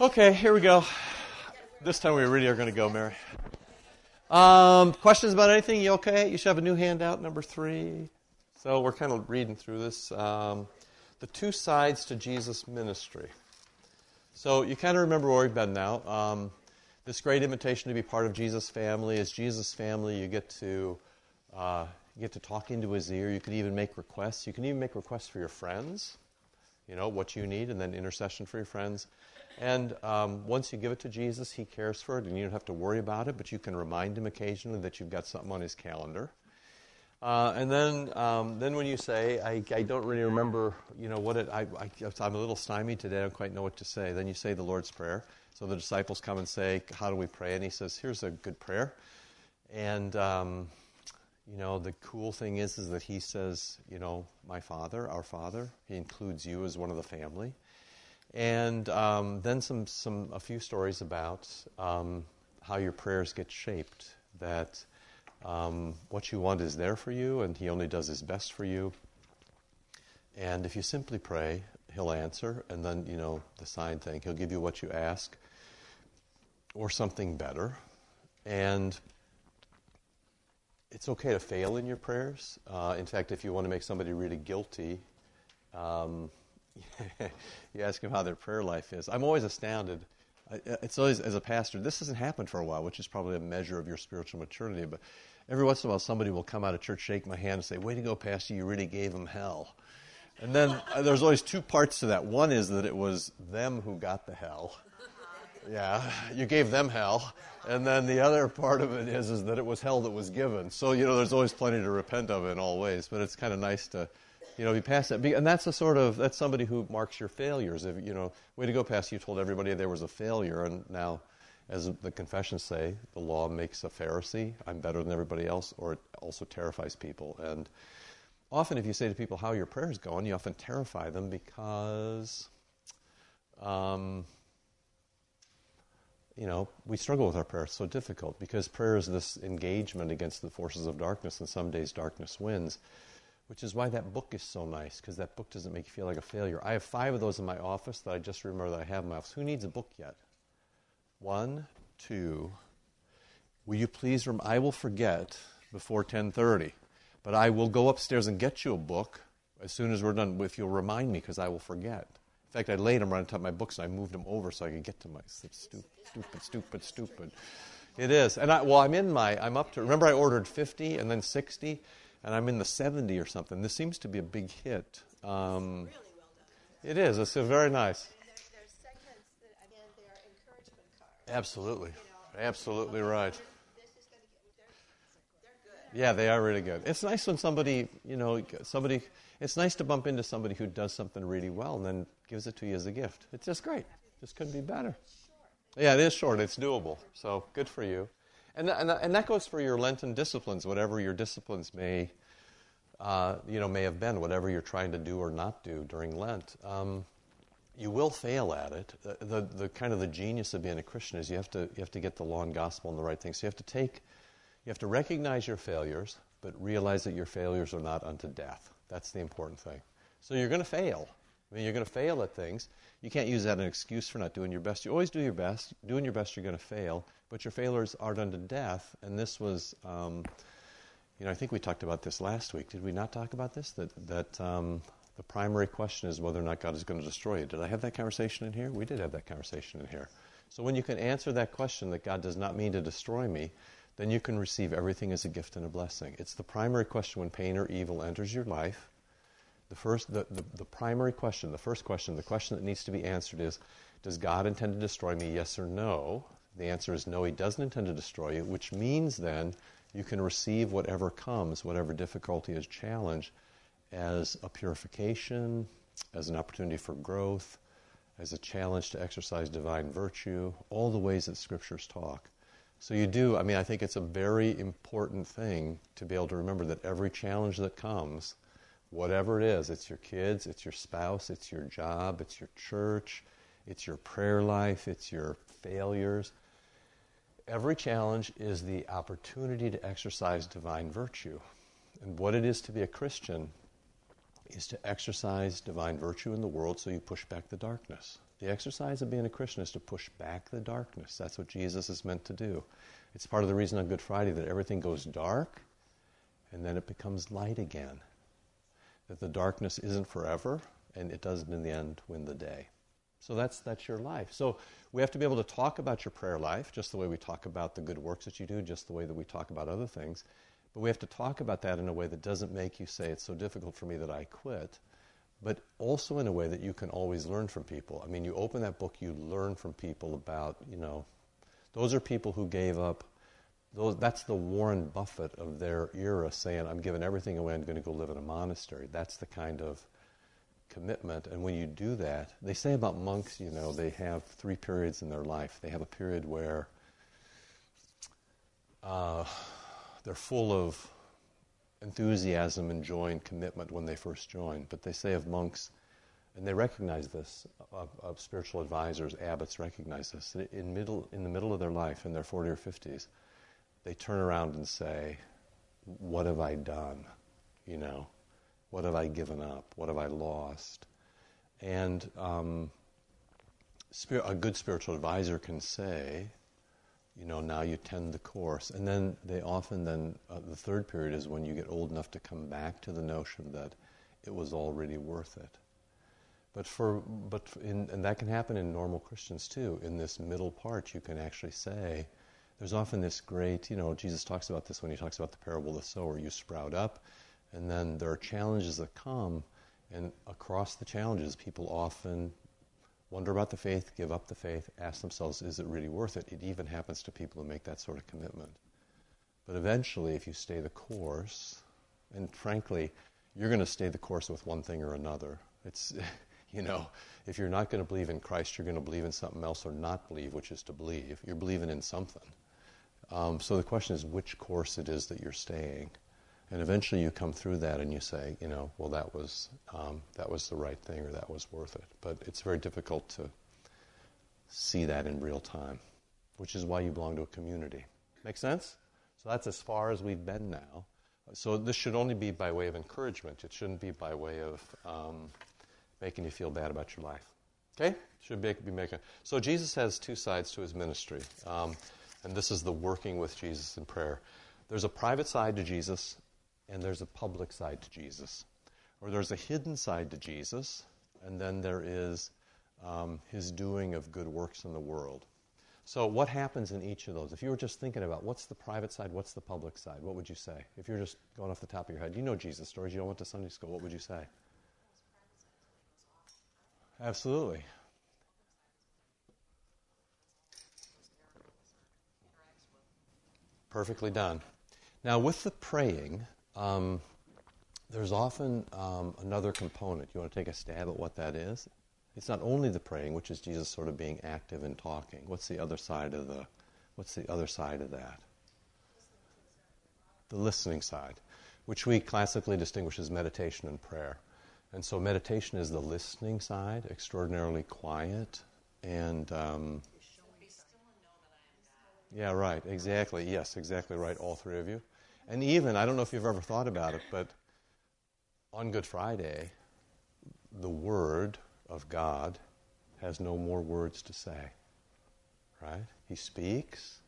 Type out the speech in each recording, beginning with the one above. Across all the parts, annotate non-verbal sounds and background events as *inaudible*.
Okay, here we go. This time we really are going to go, Mary. Um, questions about anything? You okay? You should have a new handout, number three. So we're kind of reading through this. Um, the two sides to Jesus' ministry. So you kind of remember where we've been now. Um, this great invitation to be part of Jesus' family. As Jesus' family, you get to uh, get to talk into his ear. You can even make requests. You can even make requests for your friends. You know what you need, and then intercession for your friends. And um, once you give it to Jesus, He cares for it, and you don't have to worry about it, but you can remind Him occasionally that you've got something on His calendar. Uh, and then, um, then when you say, I, I, don't really remember, you know, what it, I, I'm a little stymied today, I don't quite know what to say. Then you say the Lord's Prayer. So the disciples come and say, How do we pray? And He says, Here's a good prayer. And, um, you know, the cool thing is, is that He says, you know, my Father, our Father. He includes you as one of the family. And um, then some, some, a few stories about um, how your prayers get shaped. That um, what you want is there for you, and He only does His best for you. And if you simply pray, He'll answer. And then, you know, the sign thing, He'll give you what you ask or something better. And it's okay to fail in your prayers. Uh, in fact, if you want to make somebody really guilty, um, *laughs* you ask them how their prayer life is. I'm always astounded. It's always, as a pastor, this hasn't happened for a while, which is probably a measure of your spiritual maturity. But every once in a while, somebody will come out of church, shake my hand, and say, Way to go, Pastor, you really gave them hell. And then uh, there's always two parts to that. One is that it was them who got the hell. Yeah, you gave them hell. And then the other part of it is, is that it was hell that was given. So, you know, there's always plenty to repent of in all ways. But it's kind of nice to you know, you pass that. And that's a sort of, that's somebody who marks your failures. If, you know, way to go, Pastor, you told everybody there was a failure, and now, as the confessions say, the law makes a Pharisee. I'm better than everybody else, or it also terrifies people. And often, if you say to people how your prayer's going, you often terrify them because, um, you know, we struggle with our prayer. It's so difficult because prayer is this engagement against the forces of darkness, and some days darkness wins which is why that book is so nice, because that book doesn't make you feel like a failure. I have five of those in my office that I just remember that I have in my office. Who needs a book yet? One, two. Will you please? Rem- I will forget before 10:30, but I will go upstairs and get you a book as soon as we're done. If you'll remind me, because I will forget. In fact, I laid them right on top of my books and I moved them over so I could get to my stupid, stupid, stupid, stupid. It is, and I, well, I'm in my. I'm up to. Remember, I ordered 50 and then 60 and I'm in the 70 or something. This seems to be a big hit. Um, really well it is. It's very nice. there's segments that, I mean, they are encouragement cards. Absolutely. You know, Absolutely right. This is going to get, they're, they're. Yeah, they are really good. It's nice when somebody, you know, somebody, it's nice to bump into somebody who does something really well and then gives it to you as a gift. It's just great. Just couldn't be better. Yeah, it is short. It's doable. So good for you. And, and, and that goes for your Lenten disciplines, whatever your disciplines may, uh, you know, may have been, whatever you're trying to do or not do during Lent. Um, you will fail at it. The, the, the, kind of the genius of being a Christian is you have to you have to get the law and gospel and the right thing. So you have to take, you have to recognize your failures, but realize that your failures are not unto death. That's the important thing. So you're going to fail. I mean, you're going to fail at things. You can't use that as an excuse for not doing your best. You always do your best. Doing your best, you're going to fail but your failures aren't unto death. And this was, um, you know, I think we talked about this last week. Did we not talk about this? That that um, the primary question is whether or not God is going to destroy you. Did I have that conversation in here? We did have that conversation in here. So when you can answer that question that God does not mean to destroy me, then you can receive everything as a gift and a blessing. It's the primary question when pain or evil enters your life. The first, the, the, the primary question, the first question, the question that needs to be answered is, does God intend to destroy me, yes or no? The answer is no, he doesn't intend to destroy you, which means then you can receive whatever comes, whatever difficulty is challenged, as a purification, as an opportunity for growth, as a challenge to exercise divine virtue, all the ways that scriptures talk. So you do, I mean, I think it's a very important thing to be able to remember that every challenge that comes, whatever it is, it's your kids, it's your spouse, it's your job, it's your church, it's your prayer life, it's your failures, Every challenge is the opportunity to exercise divine virtue. And what it is to be a Christian is to exercise divine virtue in the world so you push back the darkness. The exercise of being a Christian is to push back the darkness. That's what Jesus is meant to do. It's part of the reason on Good Friday that everything goes dark and then it becomes light again. That the darkness isn't forever and it doesn't in the end win the day. So that's that's your life. So we have to be able to talk about your prayer life just the way we talk about the good works that you do, just the way that we talk about other things. But we have to talk about that in a way that doesn't make you say it's so difficult for me that I quit, but also in a way that you can always learn from people. I mean, you open that book, you learn from people about, you know, those are people who gave up. Those, that's the Warren Buffett of their era saying, I'm giving everything away, I'm going to go live in a monastery. That's the kind of commitment. And when you do that, they say about monks, you know, they have three periods in their life. They have a period where uh, they're full of enthusiasm and joy and commitment when they first join. But they say of monks, and they recognize this, of, of spiritual advisors, abbots recognize this, in, middle, in the middle of their life, in their 40 or 50s, they turn around and say, What have I done? You know, what have I given up? What have I lost? And um, a good spiritual advisor can say, you know, now you tend the course. And then they often then, uh, the third period is when you get old enough to come back to the notion that it was already worth it. But for, but in, and that can happen in normal Christians too. In this middle part, you can actually say, there's often this great, you know, Jesus talks about this when he talks about the parable of the sower. You sprout up, and then there are challenges that come, and across the challenges, people often wonder about the faith, give up the faith, ask themselves, is it really worth it? It even happens to people who make that sort of commitment. But eventually, if you stay the course, and frankly, you're going to stay the course with one thing or another. It's, *laughs* you know, if you're not going to believe in Christ, you're going to believe in something else or not believe, which is to believe. You're believing in something. Um, so the question is which course it is that you're staying. And eventually you come through that and you say, you know, well, that was, um, that was the right thing or that was worth it. But it's very difficult to see that in real time, which is why you belong to a community. Make sense? So that's as far as we've been now. So this should only be by way of encouragement. It shouldn't be by way of um, making you feel bad about your life. Okay? Should be, be making. So Jesus has two sides to his ministry, um, and this is the working with Jesus in prayer. There's a private side to Jesus, and there's a public side to Jesus. Or there's a hidden side to Jesus, and then there is um, his doing of good works in the world. So, what happens in each of those? If you were just thinking about what's the private side, what's the public side, what would you say? If you're just going off the top of your head, you know Jesus stories, you don't went to Sunday school, what would you say? Absolutely. Perfectly done. Now, with the praying, um, there's often um, another component. You want to take a stab at what that is? It's not only the praying, which is Jesus sort of being active and talking. What's the other side of the? What's the other side of that? The listening side, which we classically distinguish as meditation and prayer. And so meditation is the listening side, extraordinarily quiet and. Um, yeah, right. Exactly. Yes, exactly right. All three of you. And even, I don't know if you've ever thought about it, but on Good Friday, the Word of God has no more words to say. Right? He speaks,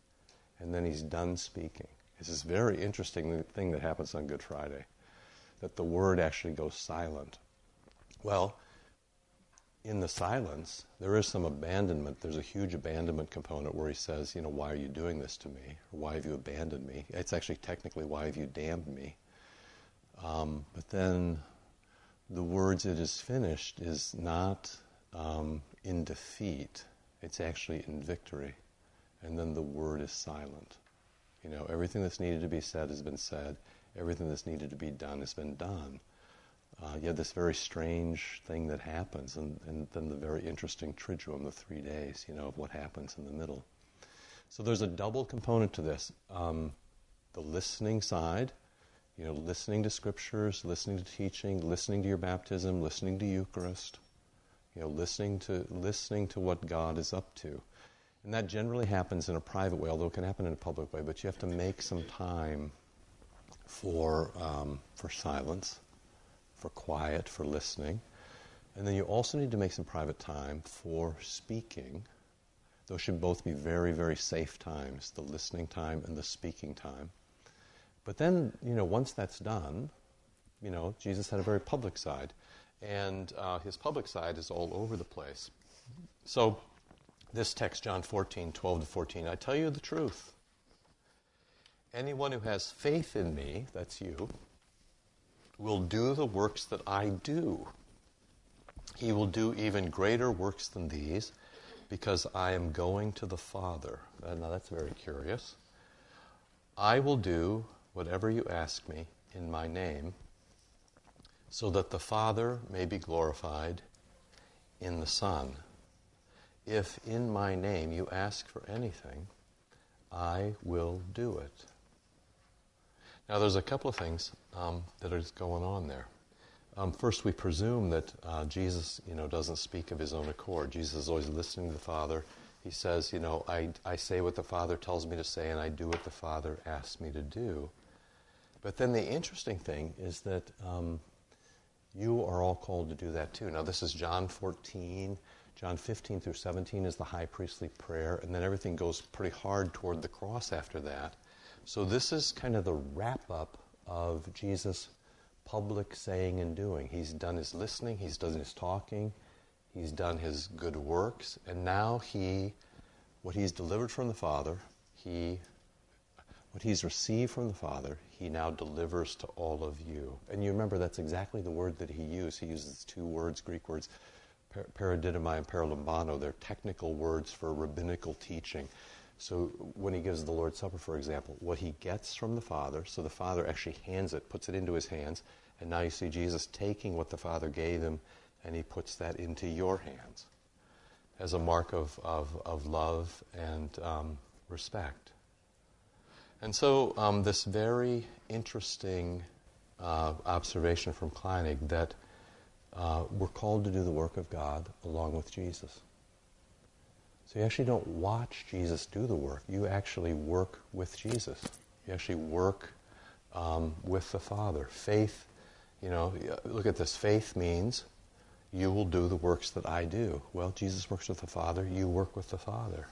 and then he's done speaking. It's this very interesting thing that happens on Good Friday, that the Word actually goes silent. Well, in the silence, there is some abandonment. There's a huge abandonment component where he says, you know, why are you doing this to me? Why have you abandoned me? It's actually technically, why have you damned me? Um, but then the words, it is finished, is not um, in defeat, it's actually in victory. And then the word is silent. You know, everything that's needed to be said has been said, everything that's needed to be done has been done uh, you have this very strange thing that happens, and, and then the very interesting triduum, the three days, you know, of what happens in the middle. So there's a double component to this. Um, the listening side, you know, listening to scriptures, listening to teaching, listening to your baptism, listening to Eucharist, you know, listening to listening to what God is up to. And that generally happens in a private way, although it can happen in a public way, but you have to make some time for, um, for silence for quiet, for listening. And then you also need to make some private time for speaking. Those should both be very, very safe times the listening time and the speaking time. But then, you know, once that's done, you know, Jesus had a very public side. And uh, his public side is all over the place. So, this text, John 14, 12 to 14, I tell you the truth. Anyone who has faith in me, that's you, will do the works that I do. He will do even greater works than these because I am going to the Father. Uh, now that's very curious. I will do whatever you ask me in my name so that the Father may be glorified in the Son. If in my name you ask for anything, I will do it. Now, there's a couple of things um, that are going on there. Um, first, we presume that uh, Jesus, you know, doesn't speak of his own accord. Jesus is always listening to the Father. He says, you know, I, I say what the Father tells me to say, and I do what the Father asks me to do. But then the interesting thing is that um, you are all called to do that too. Now, this is John 14. John 15 through 17 is the high priestly prayer, and then everything goes pretty hard toward the cross after that. So, this is kind of the wrap up of Jesus' public saying and doing. He's done his listening, he's done his talking, he's done his good works, and now he, what he's delivered from the Father, he, what he's received from the Father, he now delivers to all of you. And you remember that's exactly the word that he used. He uses two words, Greek words, paradidomai and paralambano. They're technical words for rabbinical teaching. So when he gives the Lord's Supper, for example, what he gets from the Father, so the Father actually hands it, puts it into his hands, and now you see Jesus taking what the Father gave him and he puts that into your hands as a mark of, of, of love and um, respect. And so, um, this very interesting uh, observation from Kleinig that uh, we're called to do the work of God along with Jesus. So you actually don't watch Jesus do the work. You actually work with Jesus. You actually work um, with the Father. Faith, you know, look at this. Faith means you will do the works that I do. Well, Jesus works with the Father. You work with the Father.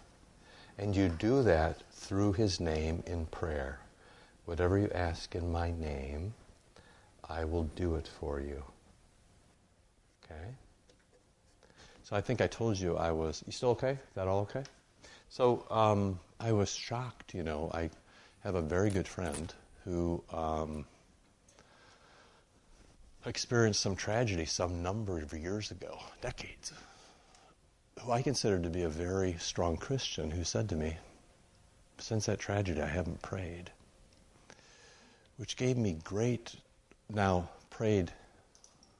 And you do that through His name in prayer. Whatever you ask in my name, I will do it for you. Okay? So I think I told you I was. You still okay? Is that all okay? So um, I was shocked. You know, I have a very good friend who um, experienced some tragedy some number of years ago, decades. Who I considered to be a very strong Christian, who said to me, "Since that tragedy, I haven't prayed," which gave me great. Now prayed.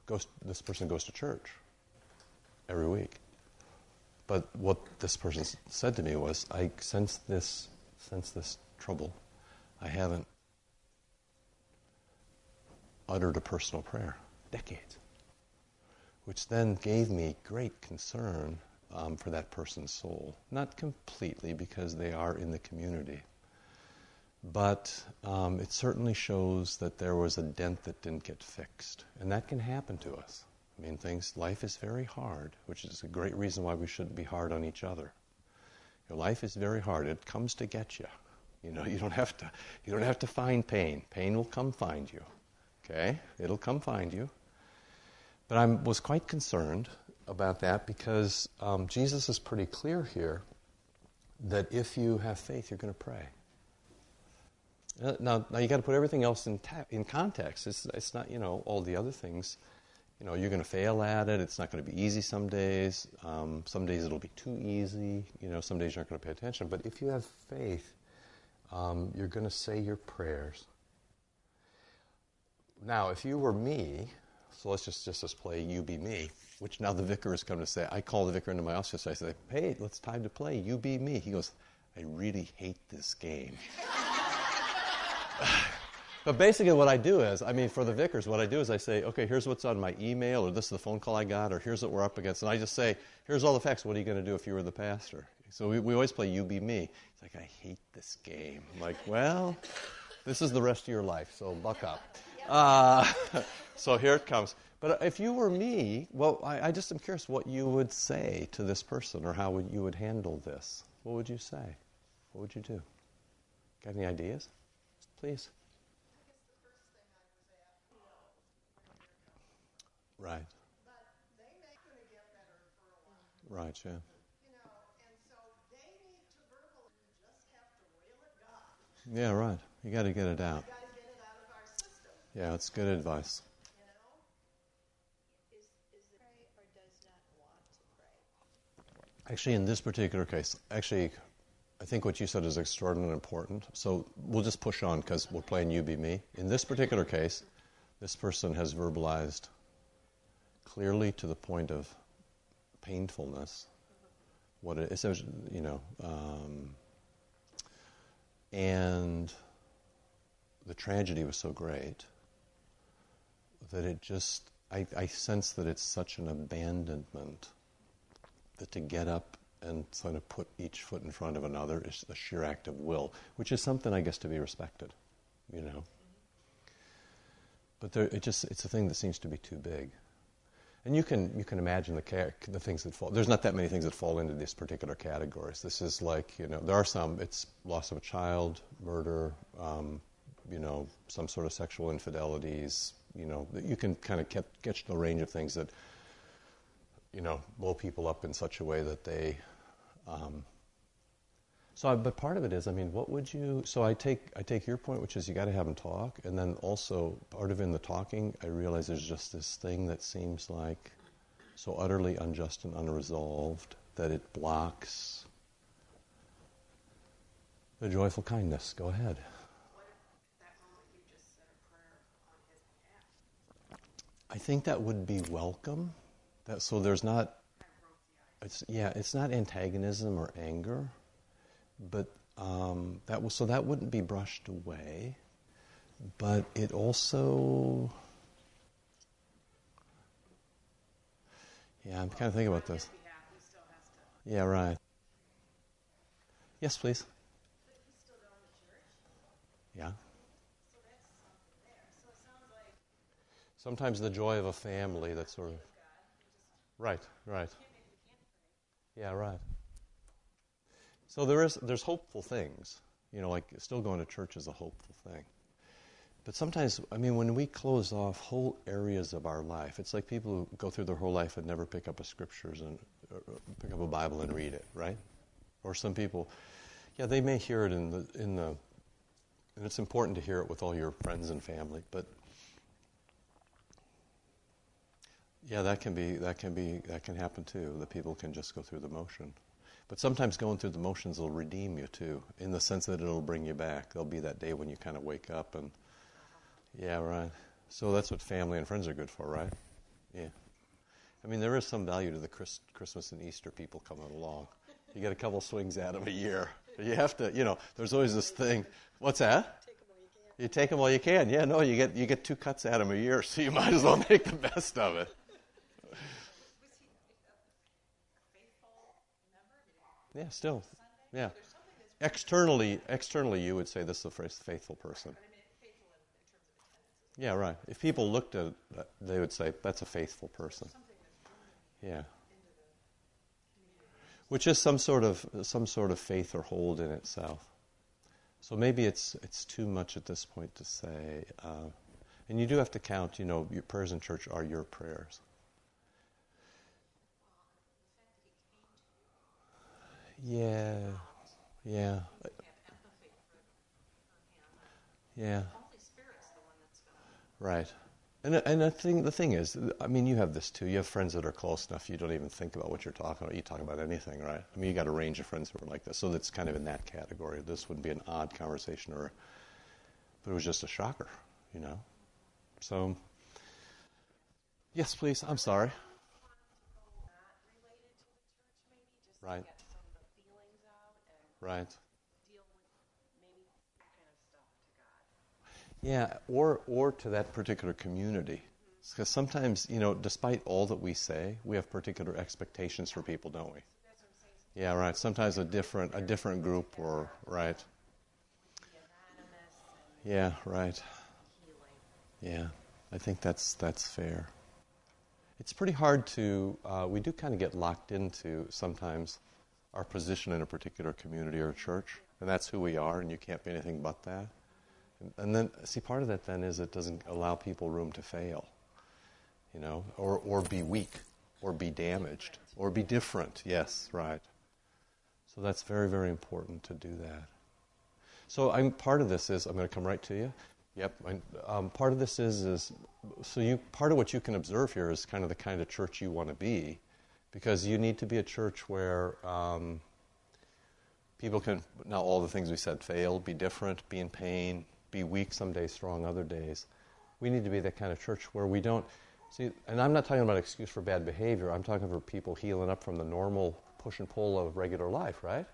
Goes, this person goes to church every week. But what this person said to me was, I sense this, sense this trouble. I haven't uttered a personal prayer, decades, which then gave me great concern um, for that person's soul. Not completely, because they are in the community, but um, it certainly shows that there was a dent that didn't get fixed, and that can happen to us. I mean, things, life is very hard, which is a great reason why we shouldn't be hard on each other. Your life is very hard. It comes to get you. You know, *laughs* you don't have to, you don't have to find pain. Pain will come find you. Okay? It'll come find you. But I was quite concerned about that because um, Jesus is pretty clear here that if you have faith, you're going to pray. Uh, now, now you got to put everything else in, ta- in context. It's, it's not, you know, all the other things you know, you're going to fail at it. It's not going to be easy some days. Um, some days it'll be too easy. You know, some days you're not going to pay attention. But if you have faith, um, you're going to say your prayers. Now, if you were me, so let's just just play you be me, which now the vicar has come to say. I call the vicar into my office. I say, "Hey, let's time to play. You be me." He goes, "I really hate this game." *laughs* *laughs* But basically, what I do is, I mean, for the vicars, what I do is I say, okay, here's what's on my email, or this is the phone call I got, or here's what we're up against. And I just say, here's all the facts. What are you going to do if you were the pastor? So we, we always play you be me. He's like, I hate this game. I'm like, well, this is the rest of your life, so buck up. Uh, *laughs* so here it comes. But if you were me, well, I, I, just am curious what you would say to this person or how would you would handle this. What would you say? What would you do? Got any ideas? Please. Right. Right, yeah. Yeah, right. You got to get it out. Yeah, it's good advice. Actually, in this particular case, actually, I think what you said is extraordinarily important. So we'll just push on because we're playing you be me. In this particular case, this person has verbalized clearly to the point of painfulness what it is, you know, um, and the tragedy was so great that it just, I, I sense that it's such an abandonment that to get up and sort of put each foot in front of another is a sheer act of will, which is something, I guess, to be respected, you know. But there, it just, it's a thing that seems to be too big. And you can, you can imagine the, the things that fall. There's not that many things that fall into these particular categories. This is like, you know, there are some, it's loss of a child, murder, um, you know, some sort of sexual infidelities, you know, you can kind of get the range of things that, you know, blow people up in such a way that they, um, so, but part of it is, I mean, what would you? So I take I take your point, which is you got to have them talk, and then also part of in the talking, I realize there's just this thing that seems like so utterly unjust and unresolved that it blocks the joyful kindness. Go ahead. I think that would be welcome. That so there's not. It's yeah. It's not antagonism or anger but um, that was, so that wouldn't be brushed away. But it also, yeah, I'm kind of thinking about this. Yeah, right. Yes, please. Yeah. Sometimes the joy of a family, that sort of. Right, right. Yeah, right. So there is there's hopeful things. You know, like still going to church is a hopeful thing. But sometimes, I mean, when we close off whole areas of our life, it's like people who go through their whole life and never pick up a scriptures and uh, pick up a Bible and read it, right? Or some people, yeah, they may hear it in the in the, and it's important to hear it with all your friends and family. But yeah, that can be that can be that can happen too. That people can just go through the motion. But sometimes going through the motions will redeem you too, in the sense that it'll bring you back. There'll be that day when you kind of wake up and, yeah, right. So that's what family and friends are good for, right? Yeah. I mean, there is some value to the Chris, Christmas and Easter people coming along. You get a couple swings at them a year. You have to, you know, there's always this thing. What's that? You take them while you can. Yeah, no, you get you get two cuts at them a year, so you might as well *laughs* make the best of it. Yeah, still. Yeah. Externally, externally, you would say this is a faithful person. Yeah, right. If people looked at it, they would say that's a faithful person. Yeah. Which is some sort of some sort of faith or hold in itself. So maybe it's it's too much at this point to say, uh, and you do have to count. You know, your prayers in church are your prayers. Yeah, yeah, yeah. Right. And and the thing the thing is, I mean, you have this too. You have friends that are close enough you don't even think about what you're talking about. You talk about anything, right? I mean, you got a range of friends who are like this, so that's kind of in that category. This would be an odd conversation, or but it was just a shocker, you know. So, yes, please. I'm sorry. Right. Right. Yeah, or or to that particular community. Because sometimes, you know, despite all that we say, we have particular expectations for people, don't we? Yeah, right. Sometimes a different a different group or right. Yeah, right. Yeah, I think that's that's fair. It's pretty hard to. Uh, we do kind of get locked into sometimes our position in a particular community or church, and that's who we are, and you can't be anything but that. And, and then, see, part of that then is it doesn't allow people room to fail, you know, or or be weak, or be damaged, or be different. Yes, right. So that's very, very important to do that. So I'm part of this is I'm going to come right to you. Yep. Um, part of this is is so you part of what you can observe here is kind of the kind of church you want to be, because you need to be a church where um, people can now all the things we said fail, be different, be in pain, be weak some days, strong other days. We need to be that kind of church where we don't see. And I'm not talking about excuse for bad behavior. I'm talking for people healing up from the normal push and pull of regular life, right?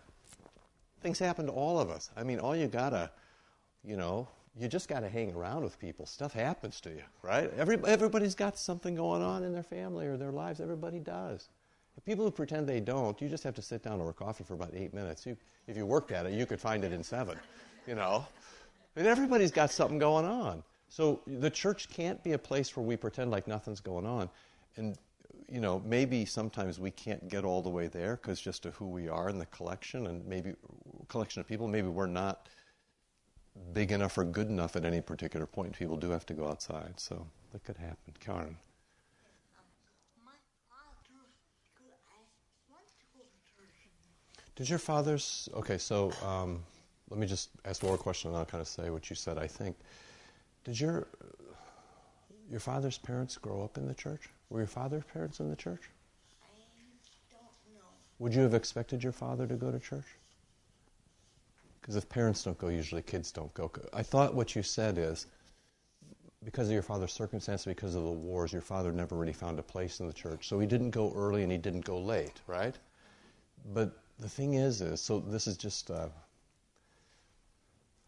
Things happen to all of us. I mean, all you gotta, you know, you just gotta hang around with people. Stuff happens to you, right? Every, everybody's got something going on in their family or their lives. Everybody does. The people who pretend they don't, you just have to sit down over coffee for about eight minutes. You, if you worked at it, you could find it in seven, you know. And everybody's got something going on. So the church can't be a place where we pretend like nothing's going on. And you know, maybe sometimes we can't get all the way there because just of who we are in the collection and maybe collection of people, maybe we're not big enough or good enough at any particular point. People do have to go outside, so that could happen. Karen. Did your father's okay? So um, let me just ask one more question, and I'll kind of say what you said. I think. Did your your father's parents grow up in the church? Were your father's parents in the church? I don't know. Would you have expected your father to go to church? Because if parents don't go, usually kids don't go. I thought what you said is because of your father's circumstance, because of the wars, your father never really found a place in the church. So he didn't go early and he didn't go late, right? But the thing is, is so this is just. Uh,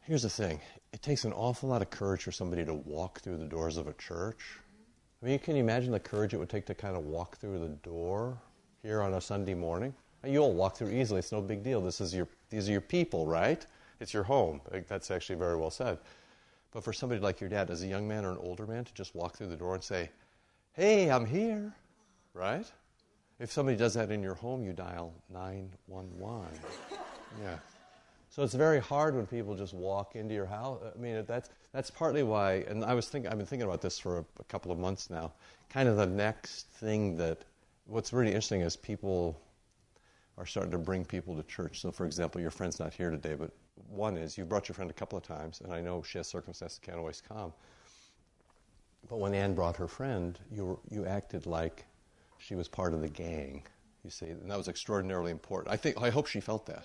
here's the thing: it takes an awful lot of courage for somebody to walk through the doors of a church I mean, can you imagine the courage it would take to kind of walk through the door here on a Sunday morning? You'll walk through easily. It's no big deal. This is your, these are your people, right? It's your home. That's actually very well said. But for somebody like your dad, as a young man or an older man, to just walk through the door and say, hey, I'm here, right? If somebody does that in your home, you dial 911. *laughs* Yeah. So it's very hard when people just walk into your house. I mean, that's, that's partly why, and I was thinking, I've been thinking about this for a, a couple of months now. Kind of the next thing that, what's really interesting is people are starting to bring people to church. So, for example, your friend's not here today, but one is you brought your friend a couple of times, and I know she has circumstances can't always come. But when Anne brought her friend, you, were, you acted like she was part of the gang, you see, and that was extraordinarily important. I think, I hope she felt that.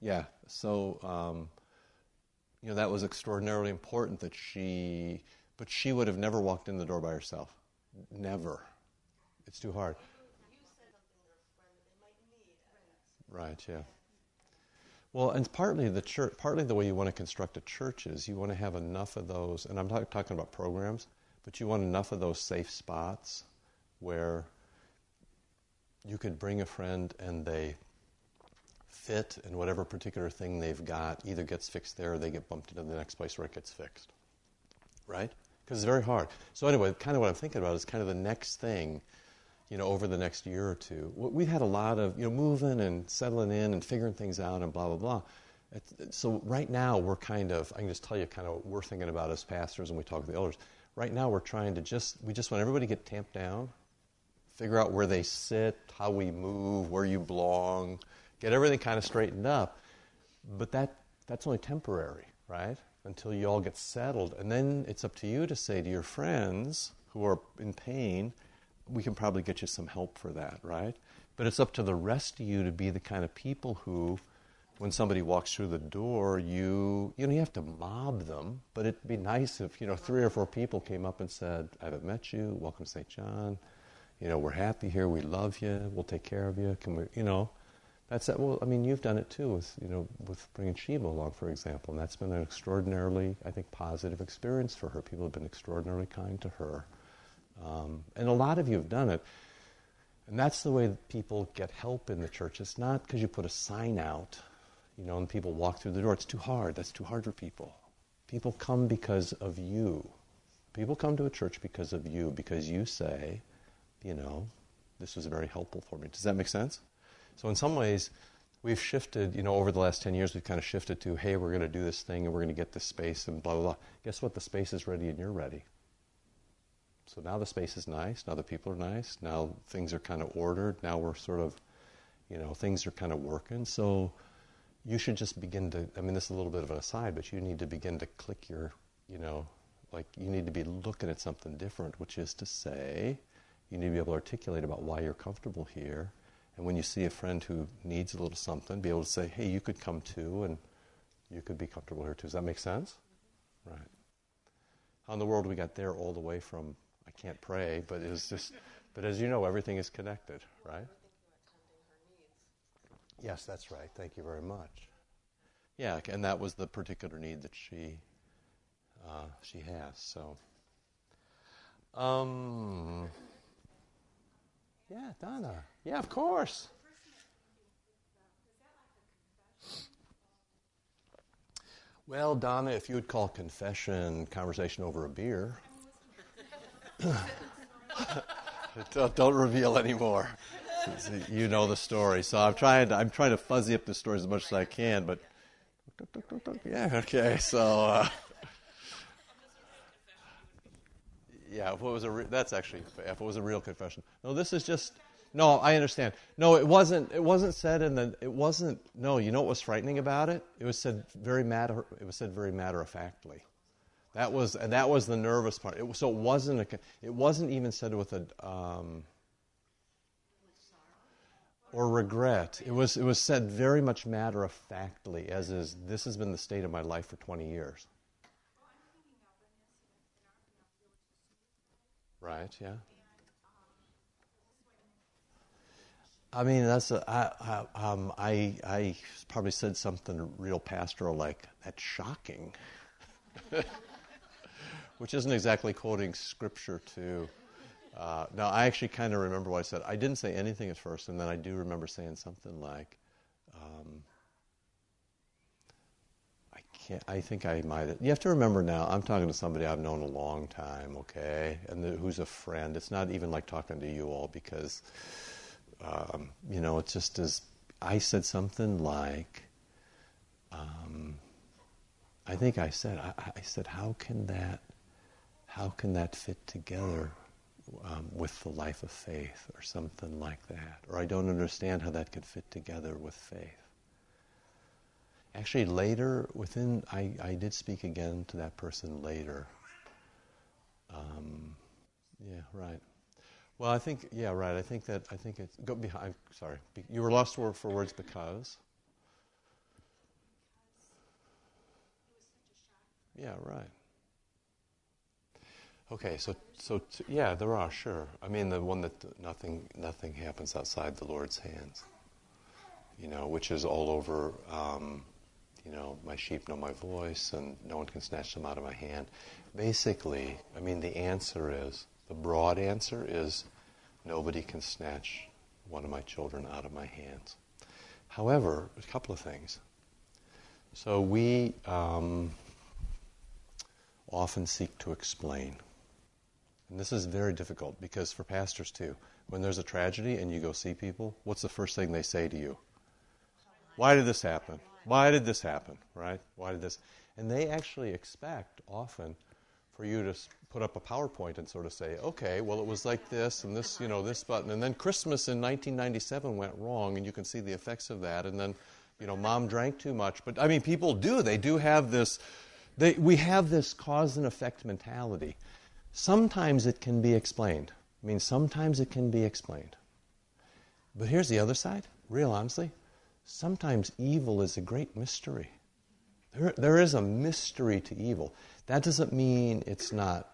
Yes. Yeah. So, um, you know, that was extraordinarily important that she, but she would have never walked in the door by herself. Never. It's too hard. Right, yeah. Well, and partly the church, partly the way you want to construct a church is you want to have enough of those, and I'm not talking about programs, but you want enough of those safe spots where you could bring a friend and they fit and whatever particular thing they've got either gets fixed there or they get bumped into the next place where it gets fixed. Right? Because it's very hard. So, anyway, kind of what I'm thinking about is kind of the next thing, you know, over the next year or two. We've had a lot of, you know, moving and settling in and figuring things out and blah, blah, blah. So, right now, we're kind of, I can just tell you kind of what we're thinking about as pastors and we talk to the elders. Right now, we're trying to just, we just want everybody to get tamped down, figure out where they sit, how we move, where you belong, get everything kind of straightened up. But that, that's only temporary, right? Until you all get settled. And then it's up to you to say to your friends who are in pain, we can probably get you some help for that, right? But it's up to the rest of you to be the kind of people who, when somebody walks through the door, you you know you have to mob them, but it'd be nice if you know three or four people came up and said, "I haven't met you. Welcome to St. John. You know we're happy here. We love you. We'll take care of you. Can we? You know." That's that. Well, I mean, you've done it too with you know with bringing Shiva along, for example, and that's been an extraordinarily, I think, positive experience for her. People have been extraordinarily kind to her, um, and a lot of you have done it. And that's the way that people get help in the church. It's not because you put a sign out, you know, and people walk through the door. It's too hard. That's too hard for people. People come because of you, People come to a church because of you, because you say, you know, this was very helpful for me. Does that make sense? So in some ways, we've shifted, you know, over the last 10 years, we've kind of shifted to, hey, we're going to do this thing and we're going to get this space and blah, blah, blah. Guess what? The space is ready and you're ready. So now the space is nice. Now the people are nice. Now things are kind of ordered. Now we're sort of, you know, things are kind of working. So you should just begin to, I mean, this is a little bit of an aside, but you need to begin to click your, you know, like you need to be looking at something different, which is to say, you need to be able to articulate about why you're comfortable here. And when you see a friend who needs a little something, be able to say, hey, you could come too, and you could be comfortable here too. Does that make sense? Right. How in the world we got there all the way from I can't pray, but it's just, but as you know, everything is connected, right? Yes, that's right. Thank you very much. Yeah, and that was the particular need that she uh, she has. So, um, yeah, Donna. Yeah, of course. Well, Donna, if you would call confession conversation over a beer, *laughs* don't, don't, reveal anymore. You know the story, so I'm trying. To, I'm trying to fuzzy up the story as much as I can, but yeah, *laughs* okay. So, uh, yeah, if it was a re- that's actually if it was a real confession. No, this is just no. I understand. No, it wasn't. It wasn't said in the. It wasn't. No, you know what was frightening about it? It was said very matter. It was said very matter of factly. That was and that was the nervous part. It, so it wasn't a. It wasn't even said with a. Um, or regret. It was. It was said very much matter of factly, as is. This has been the state of my life for 20 years. Right, yeah. I mean, that's a, I, I, um, I, I probably said something real pastoral like, that's shocking. *laughs* Which isn't exactly quoting scripture to. Uh, now, I actually kind of remember what I said. I didn't say anything at first, and then I do remember saying something like, um, can't, I think I might. You have to remember now, I'm talking to somebody I've known a long time, okay, and the, who's a friend. It's not even like talking to you all because, um, you know, it's just as I said something like, um, I think I said, I, I, said, how can that, how can that fit together um, with the life of faith, or something like that, or I don't understand how that could fit together with faith actually later within I, I did speak again to that person later. Um, yeah right. Well i think yeah right. I think that i think it's go behind sorry. You were lost for, for words because? Yeah right. Okay so so t- yeah there are sure. I mean the one that nothing nothing happens outside the lord's hands you know which is all over um, you know, my sheep know my voice and no one can snatch them out of my hand. Basically, I mean, the answer is the broad answer is nobody can snatch one of my children out of my hands. However, a couple of things. So we um, often seek to explain. And this is very difficult because for pastors too, when there's a tragedy and you go see people, what's the first thing they say to you? Why did this happen? Why did this happen, right? Why did this? And they actually expect often for you to put up a PowerPoint and sort of say, okay, well, it was like this and this, you know, this button. And then Christmas in 1997 went wrong, and you can see the effects of that. And then, you know, mom drank too much. But I mean, people do. They do have this, they, we have this cause and effect mentality. Sometimes it can be explained. I mean, sometimes it can be explained. But here's the other side, real honestly sometimes evil is a great mystery. There, there is a mystery to evil. That doesn't mean it's not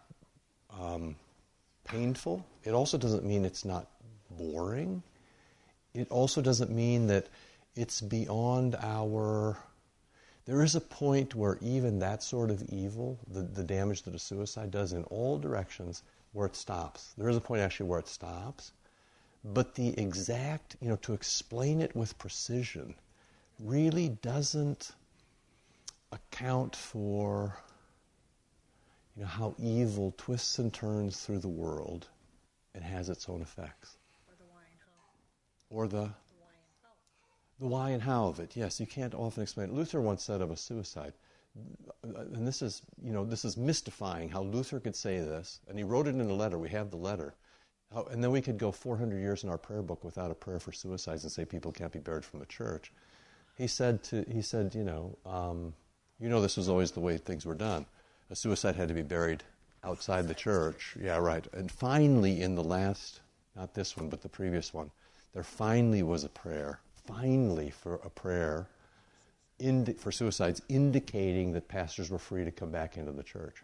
um, painful. It also doesn't mean it's not boring. It also doesn't mean that it's beyond our. There is a point where even that sort of evil, the, the damage that a suicide does in all directions, where it stops. There is a point actually where it stops. But the exact, you know, to explain it with precision really doesn't account for you know, how evil twists and turns through the world and has its own effects. Or the why and how. Or the, The why and how. the why and how of it. Yes, you can't often explain it. Luther once said of a suicide, and this is, you know, this is mystifying how Luther could say this, and he wrote it in a letter. We have the letter. How, and then we could go 400 years in our prayer book without a prayer for suicides and say people can't be buried from the church. He said to, he said, you know, um, you know, this was always the way things were done. A suicide had to be buried outside the church. Yeah, right. And finally, in the last, not this one, but the previous one, there finally was a prayer. Finally, for a prayer for suicides, indicating that pastors were free to come back into the church.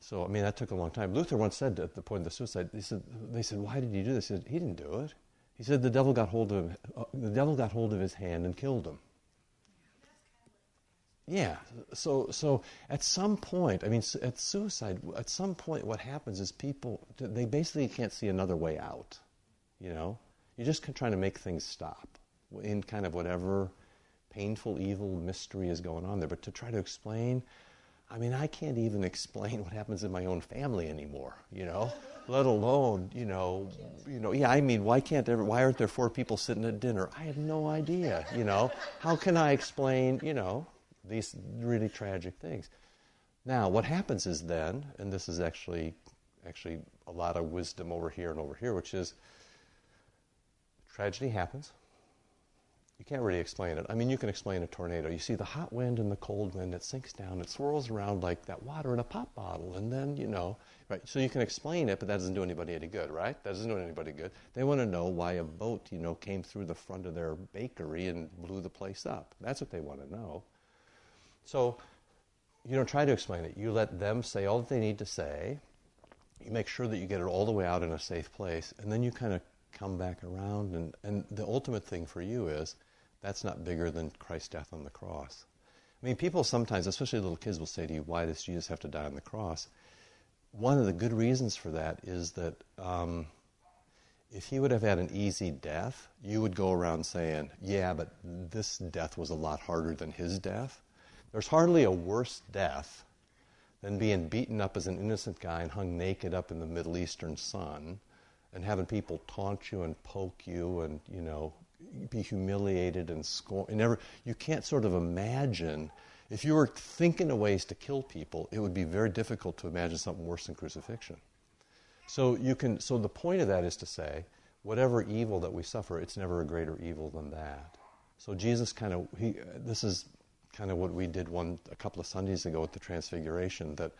So, I mean, that took a long time. Luther once said at the point of the suicide, he said, they said, why did you do this? He said, he didn't do it. He said the devil got hold of uh, the devil got hold of his hand and killed him. Yeah. So, so at some point, I mean, at suicide, at some point, what happens is people they basically can't see another way out. You know, you're just trying to make things stop in kind of whatever painful, evil mystery is going on there. But to try to explain, I mean, I can't even explain what happens in my own family anymore. You know, let alone you know, you know. Yeah, I mean, why can't there? Why aren't there four people sitting at dinner? I have no idea. You know, how can I explain? You know, these really tragic things. Now, what happens is then, and this is actually actually a lot of wisdom over here and over here, which is tragedy happens. You can't really explain it. I mean, you can explain a tornado. You see the hot wind and the cold wind, it sinks down, it swirls around like that water in a pop bottle, and then, you know, right? So you can explain it, but that doesn't do anybody any good, right? That doesn't do anybody good. They want to know why a boat, you know, came through the front of their bakery and blew the place up. That's what they want to know. So you don't try to explain it. You let them say all that they need to say. You make sure that you get it all the way out in a safe place, and then you kind of come back around. And, and the ultimate thing for you is that's not bigger than Christ's death on the cross. I mean, people sometimes, especially little kids, will say to you, Why does Jesus have to die on the cross? One of the good reasons for that is that um, if he would have had an easy death, you would go around saying, Yeah, but this death was a lot harder than his death. There's hardly a worse death than being beaten up as an innocent guy and hung naked up in the Middle Eastern sun and having people taunt you and poke you and, you know, be humiliated and scorned. You can't sort of imagine. If you were thinking of ways to kill people, it would be very difficult to imagine something worse than crucifixion. So you can. So the point of that is to say, whatever evil that we suffer, it's never a greater evil than that. So Jesus kind of he. This is kind of what we did one a couple of Sundays ago with the Transfiguration. That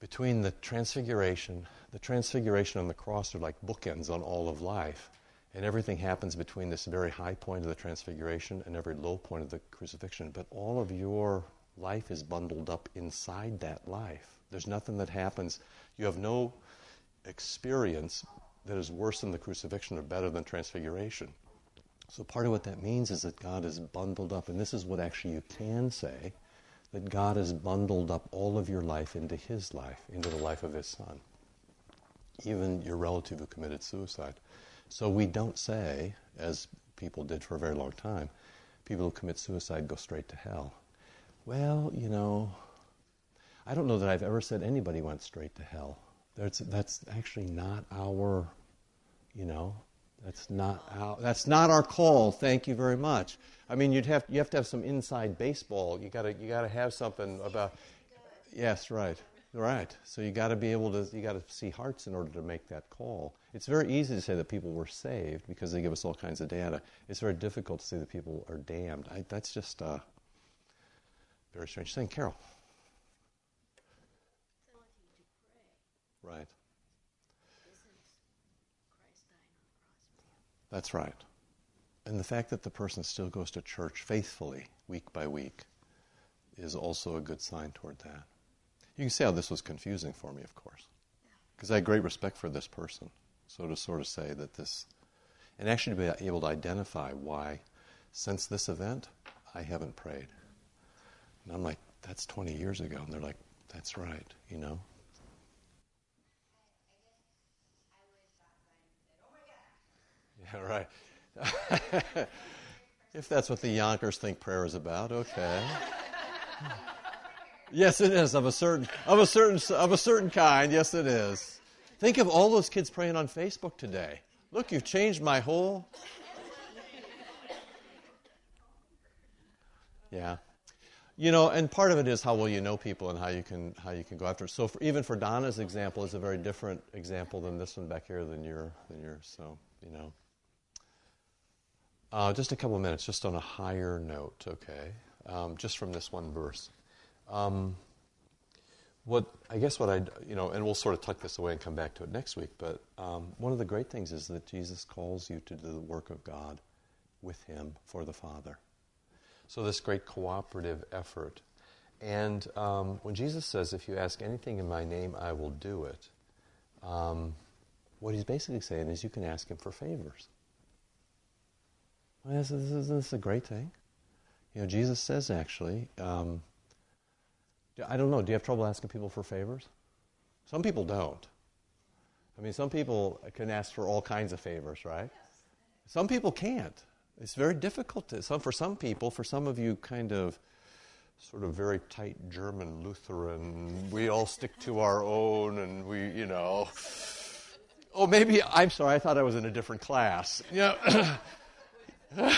between the Transfiguration, the Transfiguration and the cross are like bookends on all of life. And everything happens between this very high point of the transfiguration and every low point of the crucifixion. But all of your life is bundled up inside that life. There's nothing that happens. You have no experience that is worse than the crucifixion or better than transfiguration. So part of what that means is that God is bundled up, and this is what actually you can say, that God has bundled up all of your life into His life, into the life of His Son. Even your relative who committed suicide. So we don't say, as people did for a very long time, people who commit suicide go straight to hell. Well, you know, I don't know that I've ever said anybody went straight to hell. That's, that's actually not our, you know, that's not our, that's not our call. Thank you very much. I mean, you'd have you have to have some inside baseball. You gotta you gotta have something about. Yes, right. Right. So you got to be able to you got to see hearts in order to make that call. It's very easy to say that people were saved because they give us all kinds of data. It's very difficult to say that people are damned. I, that's just a very strange thing. Carol. Right. That's right. And the fact that the person still goes to church faithfully week by week is also a good sign toward that. You can see how this was confusing for me, of course, because I had great respect for this person. So to sort of say that this, and actually to be able to identify why, since this event, I haven't prayed. And I'm like, that's 20 years ago. And they're like, that's right, you know? Yeah, right. *laughs* if that's what the Yonkers think prayer is about, okay. *laughs* Yes, it is of a certain of a certain of a certain kind. Yes, it is. Think of all those kids praying on Facebook today. Look, you've changed my whole. Yeah, you know, and part of it is how well you know people and how you can how you can go after. It. So for, even for Donna's example is a very different example than this one back here than your than yours. So you know, uh, just a couple of minutes, just on a higher note, okay, um, just from this one verse. Um, what I guess what I you know, and we'll sort of tuck this away and come back to it next week. But um, one of the great things is that Jesus calls you to do the work of God with Him for the Father. So this great cooperative effort, and um, when Jesus says, "If you ask anything in My name, I will do it," um, what He's basically saying is, you can ask Him for favors. Well, this, is, this is a great thing. You know, Jesus says actually. Um, I don't know. Do you have trouble asking people for favors? Some people don't. I mean, some people can ask for all kinds of favors, right? Some people can't. It's very difficult to, some, for some people, for some of you kind of sort of very tight German Lutheran, we all stick to our own and we, you know. Oh, maybe, I'm sorry, I thought I was in a different class. Yeah. *clears throat*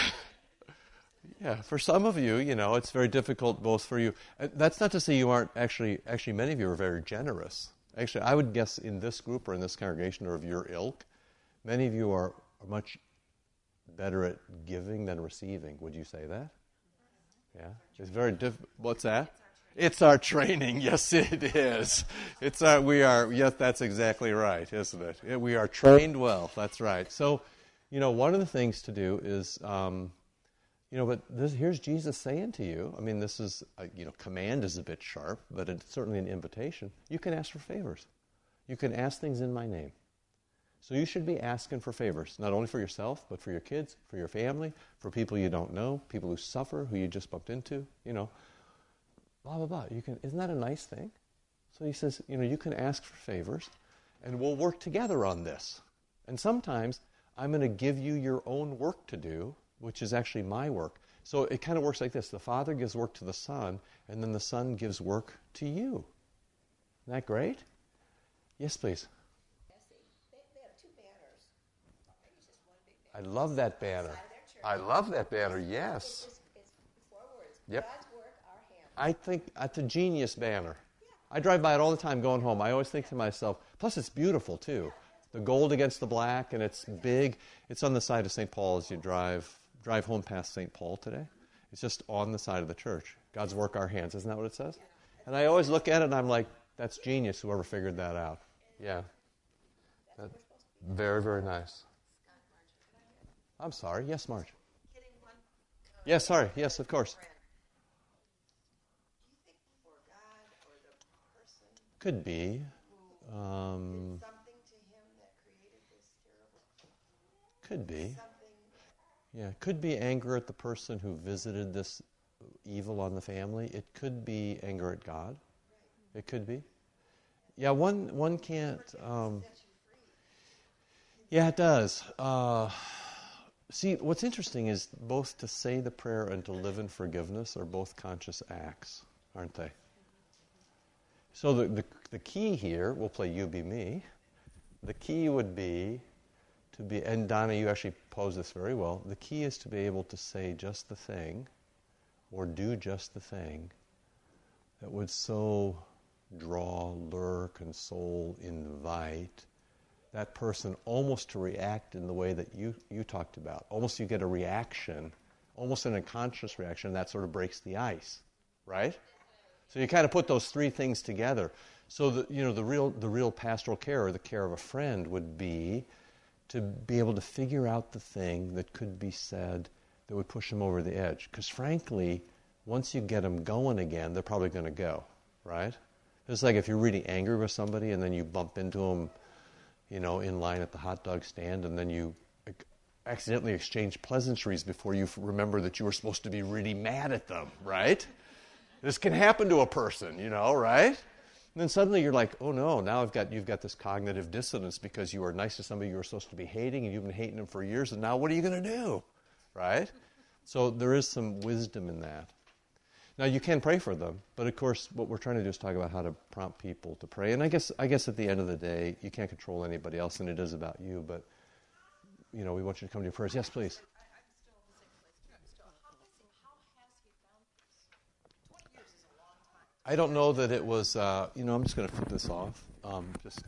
Yeah, for some of you, you know, it's very difficult both for you. That's not to say you aren't actually, actually, many of you are very generous. Actually, I would guess in this group or in this congregation or of your ilk, many of you are, are much better at giving than receiving. Would you say that? Yeah, it's very difficult. What's that? It's our training. *laughs* Yes, it is. It's our, we are, yes, that's exactly right, isn't it? We are trained well. That's right. So, you know, one of the things to do is, um, you know, but this, here's Jesus saying to you. I mean, this is, a, you know, command is a bit sharp, but it's certainly an invitation. You can ask for favors. You can ask things in my name. So you should be asking for favors, not only for yourself, but for your kids, for your family, for people you don't know, people who suffer, who you just bumped into, you know, blah, blah, blah. You can, isn't that a nice thing? So he says, you know, you can ask for favors, and we'll work together on this. And sometimes I'm going to give you your own work to do which is actually my work. So it kind of works like this the Father gives work to the Son, and then the Son gives work to you. Isn't that great? Yes, please. They, they have two banners. It's just one big I love that banner. I love that banner, yes. It's, just, it's. Yep. God's work, our hands. I think that's a genius banner. I drive by it all the time going home. I always think to myself, plus it's beautiful too. The gold against the black, and it's big. It's on the side of St. Paul as you drive drive home past St. Paul today. It's just on the side of the church. God's work our hands. Isn't that what it says? And I always look at it and I'm like, that's genius, whoever figured that out. Yeah. That, very, very nice. I'm sorry. Yes, Marge. Getting one comment. Yes, sorry. Yes, of course. Friend. Do you think for God or the person Could be. Um, did something Yeah, it could be anger at the person who visited this evil on the family. It could be anger at God. It could be. Yeah, one one can't. Um, yeah, it does. Uh, see, what's interesting is both to say the prayer and to live in forgiveness are both conscious acts, aren't they? So the, the, the key here, we'll play You Be Me. The key would be to be, and Donna, you actually pose this very well. The key is to be able to say just the thing or do just the thing that would so draw, lure, console, invite that person almost to react in the way that you, you talked about. Almost you get a reaction, almost an unconscious reaction, that sort of breaks the ice, right? So you kind of put those three things together. So the, you know, the real, the real pastoral care or the care of a friend would be to be able to figure out the thing that could be said that would push them over the edge. Because frankly, once you get them going again, they're probably going to go, right? It's like if you're really angry with somebody and then you bump into them, you know, in line at the hot dog stand, and then you accidentally exchange pleasantries before you remember that you were supposed to be really mad at them, right? This can happen to a person, you know, right? And then suddenly you're like, oh no, now I've got, you've got this cognitive dissonance because you were nice to somebody you were supposed to be hating and you've been hating them for years, and now what are you going to do? Right? So there is some wisdom in that. Now you can pray for them, but of course, what we're trying to do is talk about how to prompt people to pray. And I guess, I guess at the end of the day, you can't control anybody else, and it is about you. But you know, we want you to come to your prayers. Yes, please. I don't know that it was, uh, you know, I'm just going to flip this off. Um, just